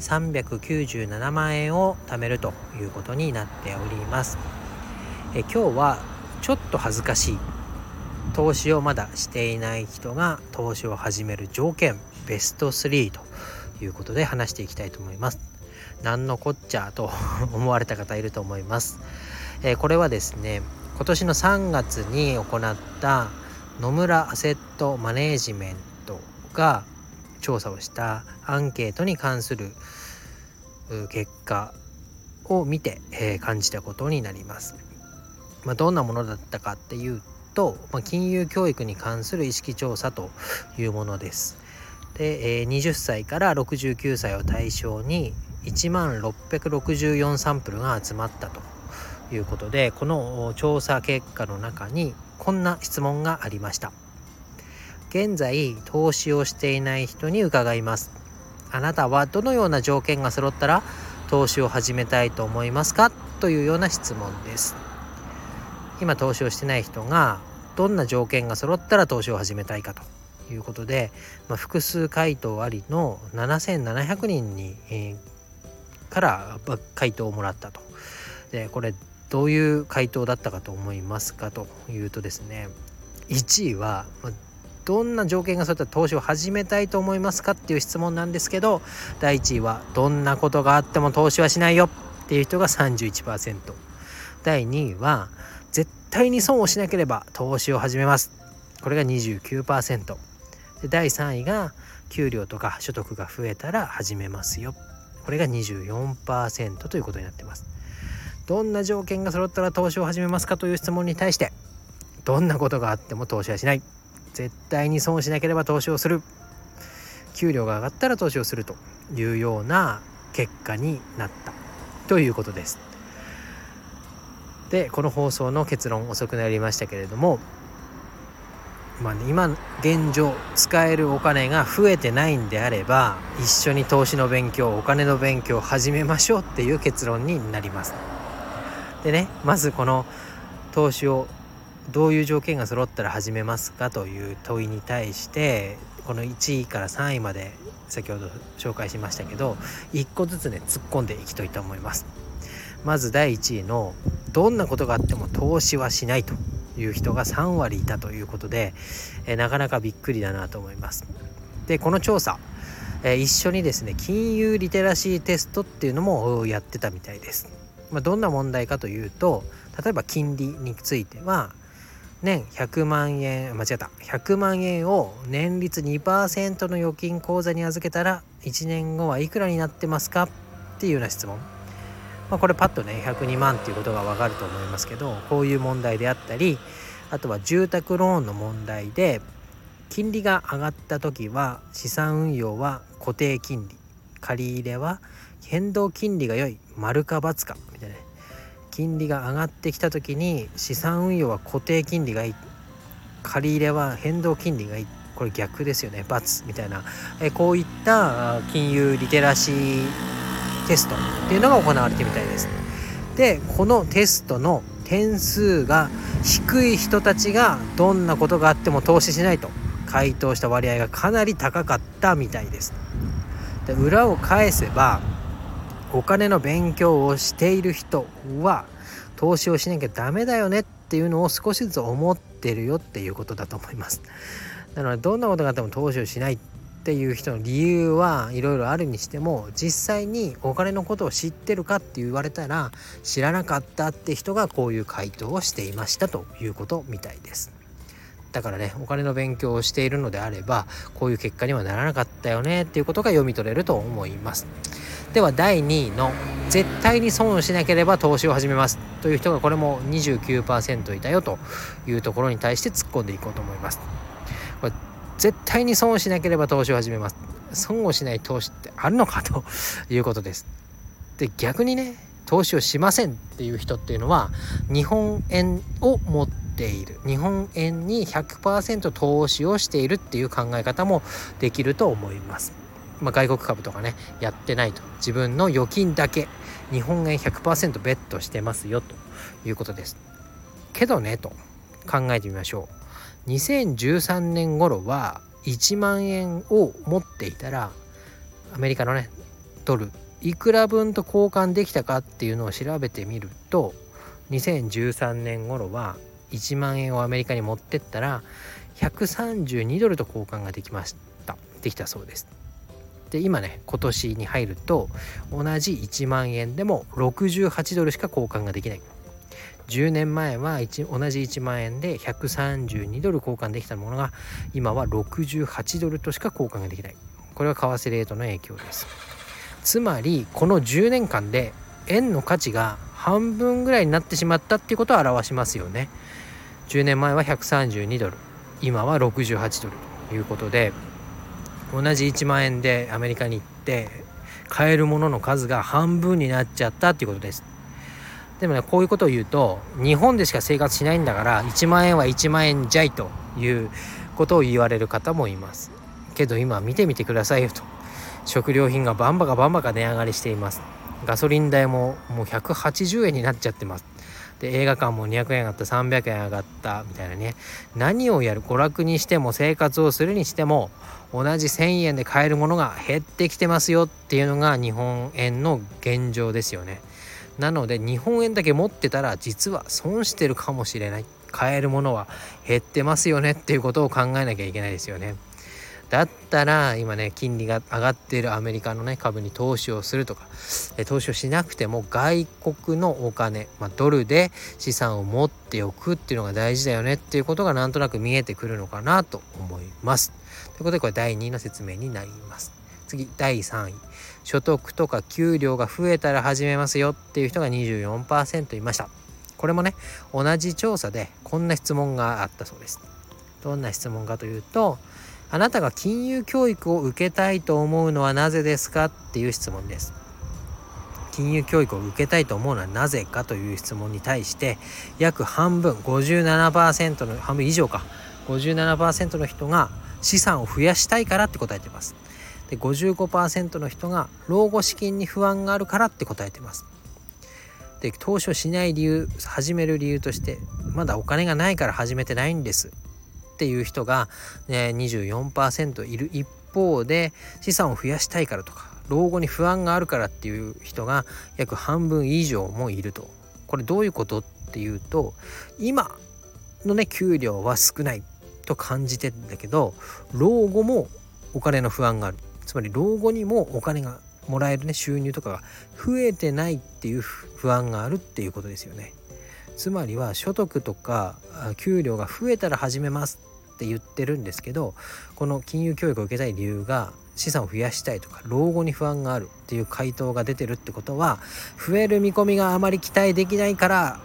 397万円を貯めるということになっております。え今日はちょっと恥ずかしい。投資をまだしていない人が投資を始める条件ベスト3ということで話していきたいと思います。何のこっちゃと思われた方いると思います、え、これはですね今年の3月に行った野村アセットマネージメントが調査をしたアンケートに関する結果を見て、えー、感じたことになります。まあ、どんなものだったかっていうと、まあ、金融教育に関する意識調査というものです。で、えー、20歳から69歳を対象に1万664サンプルが集まったということでこの調査結果の中にこんな質問がありました。現在投資をしていない人に伺います。あなたはどのような条件が揃ったら投資を始めたいと思いますか？というような質問です。今投資をしてない人がどんな条件が揃ったら投資を始めたいか？ということで、まあ、複数回答ありの7700人に、えー、から回答をもらったと。でこれどういう回答だったかと思いますか？というとですね1位は、まあ、どんな条件がそういった投資を始めたいと思いますかっていう質問なんですけど第1位はどんなことがあっても投資はしないよっていう人が31%第2位は絶対に損をしなければ投資を始めます。これが29%で第3位が給料とか所得が増えたら始めますよ。これが24%ということになってます。どんな条件が揃ったら投資を始めますかという質問に対してどんなことがあっても投資はしない。絶対に損しなければ投資をする給料が上がったら投資をするというような結果になったということです。でこの放送の結論遅くなりましたけれどもまあ、ね、今現状使えるお金が増えてないんであれば一緒に投資の勉強お金の勉強を始めましょうっていう結論になります。でねまずこの投資をどういう条件が揃ったら始めますかという問いに対してこの1位から3位まで先ほど紹介しましたけど1個ずつね突っ込んでいきたいと思います。まず第1位のどんなことがあっても投資はしないという人が3割いたということで、えなかなかびっくりだなと思います。でこの調査、え一緒にですね金融リテラシーテストっていうのもやってたみたいです、まあ、どんな問題かというと例えば金利については年100万円間違った。100万円を年率2%の預金口座に預けたら1年後はいくらになってますか？っていうような質問、まあ、これパッとね102万っていうことがわかると思いますけどこういう問題であったりあとは住宅ローンの問題で金利が上がった時は資産運用は固定金利。借り入れは変動金利が良い丸か×かみたいなね。金利が上がってきた時に資産運用は固定金利がいい。借り入れは変動金利がいい。これ逆ですよね×みたいな。えこういった金融リテラシーテストっていうのが行われてみたいです。でこのテストの点数が低い人たちがどんなことがあっても投資しないと。回答した割合がかなり高かったみたいです。で裏を返せばお金の勉強をしている人は投資をしなきゃダメだよねっていうのを少しずつ思ってるよっていうことだと思います。なのでどんなことがあっても投資をしないっていう人の理由はいろいろあるにしても実際にお金のことを知ってるかって言われたら知らなかったって人がこういう回答をしていましたということみたいです。だからねお金の勉強をしているのであればこういう結果にはならなかったよねっていうことが読み取れると思います。では第2位の絶対に損をしなければ投資を始めますという人がこれも29%いたよというところに対して突っ込んでいこうと思います。これ絶対に損をしなければ投資を始めます。損をしない投資ってあるのかということです。で逆にね投資をしませんっていう人っていうのは日本円を持っている。日本円に100%投資をしているっていう考え方もできると思います。まあ、外国株とかねやってないと自分の預金だけ日本円100%ベットしてますよということです。けどねと考えてみましょう。2013年頃は1万円を持っていたらアメリカのねドルいくら分と交換できたかっていうのを調べてみると2013年頃は1万円をアメリカに持ってったら132ドルと交換ができましたできたそうですで今ね今年に入ると同じ1万円でも68ドルしか交換ができない。10年前は同じ1万円で132ドル交換できたものが今は68ドルとしか交換ができない。これは為替レートの影響です。つまりこの10年間で円の価値が半分ぐらいになってしまったっていうことを表しますよね。10年前は132ドル。今は68ドルということで同じ1万円でアメリカに行って買えるものの数が半分になっちゃったっていうことです。でもねこういうことを言うと日本でしか生活しないんだから1万円は1万円じゃいということを言われる方もいます。けど今見てみてくださいよと。食料品がバンバカバンバカ値上がりしています。ガソリン代ももう180円になっちゃってます。で映画館も200円上がった300円上がったみたいなね何をやる娯楽にしても生活をするにしても同じ1,000円で買えるものが減ってきてますよっていうのが日本円の現状ですよね。なので日本円だけ持ってたら実は損してるかもしれない買えるものは減ってますよねっていうことを考えなきゃいけないですよね。だったら今ね金利が上がっているアメリカのね株に投資をするとか投資をしなくても外国のお金、まあ、ドルで資産を持っておくっていうのが大事だよねっていうことがなんとなく見えてくるのかなと思います。ということでこれ第2位の説明になります。次第3位所得とか給料が増えたら始めますよっていう人が24%いましたこれもね同じ調査でこんな質問があったそうですどんな質問かというとあなたが金融教育を受けたいと思うのはなぜですかっていう質問です。金融教育を受けたいと思うのはなぜかという質問に対して約半分57%の半分以上か。57%の人が資産を増やしたいからって答えてます。で55%の人が老後資金に不安があるからって答えてます。で投資をしない理由始める理由としてまだお金がないから始めてないんです。っていう人が、ね、24%いる一方で資産を増やしたいからとか老後に不安があるからっていう人が約半分以上もいると。これどういうことっていうと今のね給料は少ないと感じてんだけど老後もお金の不安がある。つまり老後にもお金がもらえるね収入とかが増えてないっていう不安があるっていうことですよね。つまりは所得とか給料が増えたら始めますって言ってるんですけどこの金融教育を受けたい理由が資産を増やしたいとか老後に不安があるっていう回答が出てるってことは増える見込みがあまり期待できないから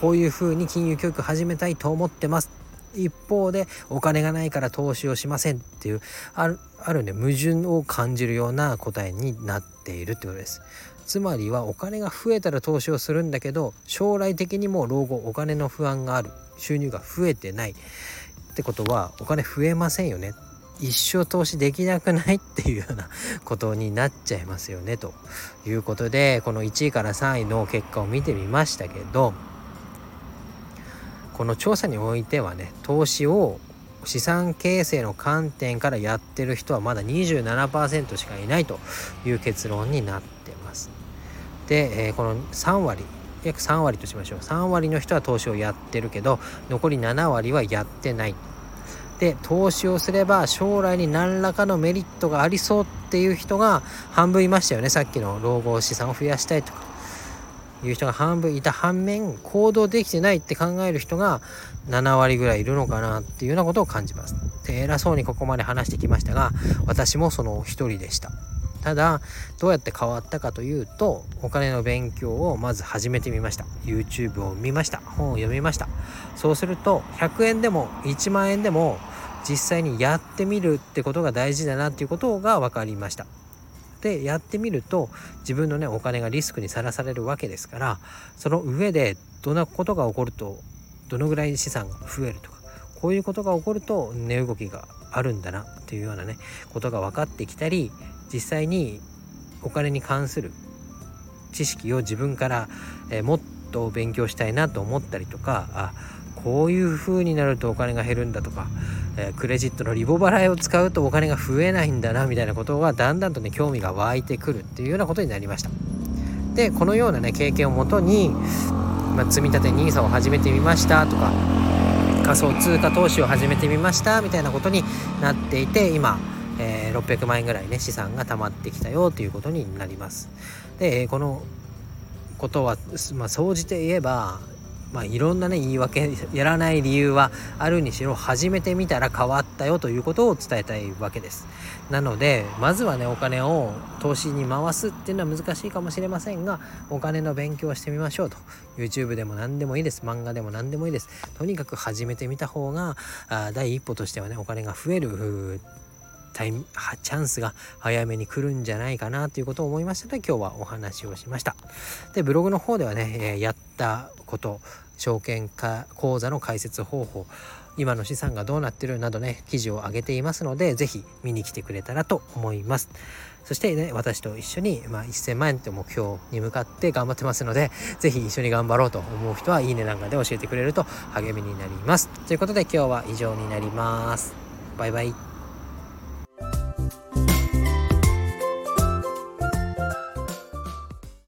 こういうふうに金融教育始めたいと思ってます。一方でお金がないから投資をしませんっていうあるあるね矛盾を感じるような答えになっているってことです。つまりはお金が増えたら投資をするんだけど将来的にも老後お金の不安がある収入が増えてないってことはお金増えませんよね一生投資できなくないっていうようなことになっちゃいますよねということでこの1位から3位の結果を見てみましたけどこの調査においてはね投資を資産形成の観点からやってる人はまだ27%しかいないという結論になってます。で、えー、この3割約3割としましょう。3割の人は投資をやってるけど残り7割はやってない。で投資をすれば将来に何らかのメリットがありそうっていう人が半分いましたよね。さっきの老後資産を増やしたいとか。いう人が半分いた反面行動できてないって考える人が7割ぐらいいるのかなっていうようなことを感じます。で偉そうにここまで話してきましたが私もその一人でした。ただどうやって変わったかというとお金の勉強をまず始めてみました。YouTube を見ました。本を読みました。そうすると100円でも1万円でも実際にやってみるってことが大事だなっていうことが分かりました。でやってみると自分のねお金がリスクにさらされるわけですからその上でどんなことが起こるとどのぐらい資産が増えるとかこういうことが起こると値動きがあるんだなっていうようなねことが分かってきたり実際にお金に関する知識を自分から、えもっと勉強したいなと思ったりとかあこういう風になるとお金が減るんだとか、え、クレジットのリボ払いを使うとお金が増えないんだなみたいなことがだんだんとね興味が湧いてくるっていうようなことになりました。でこのようなね経験をもとに、まあ、積立 NISA を始めてみましたとか仮想通貨投資を始めてみましたみたいなことになっていて今、えー、600万円ぐらいね資産が溜まってきたよということになります。でこのことはまあ総じて言えばまあ、いろんなね言い訳やらない理由はあるにしろ始めてみたら変わったよということを伝えたいわけです。なのでまずはねお金を投資に回すっていうのは難しいかもしれませんがお金の勉強をしてみましょうと。YouTube でも何でもいいです。漫画でも何でもいいです。とにかく始めてみた方があ第一歩としてはねお金が増えるタイムチャンスが早めに来るんじゃないかなということを思いましたので今日はお話をしました。でブログの方ではねえやったこと証券化口座の開設方法今の資産がどうなってるなどね記事を上げていますので是非見に来てくれたらと思います。そしてね私と一緒に、まあ、1000万円って目標に向かって頑張ってますので是非一緒に頑張ろうと思う人はいいねなんかで教えてくれると励みになります。ということで今日は以上になります。バイバイ。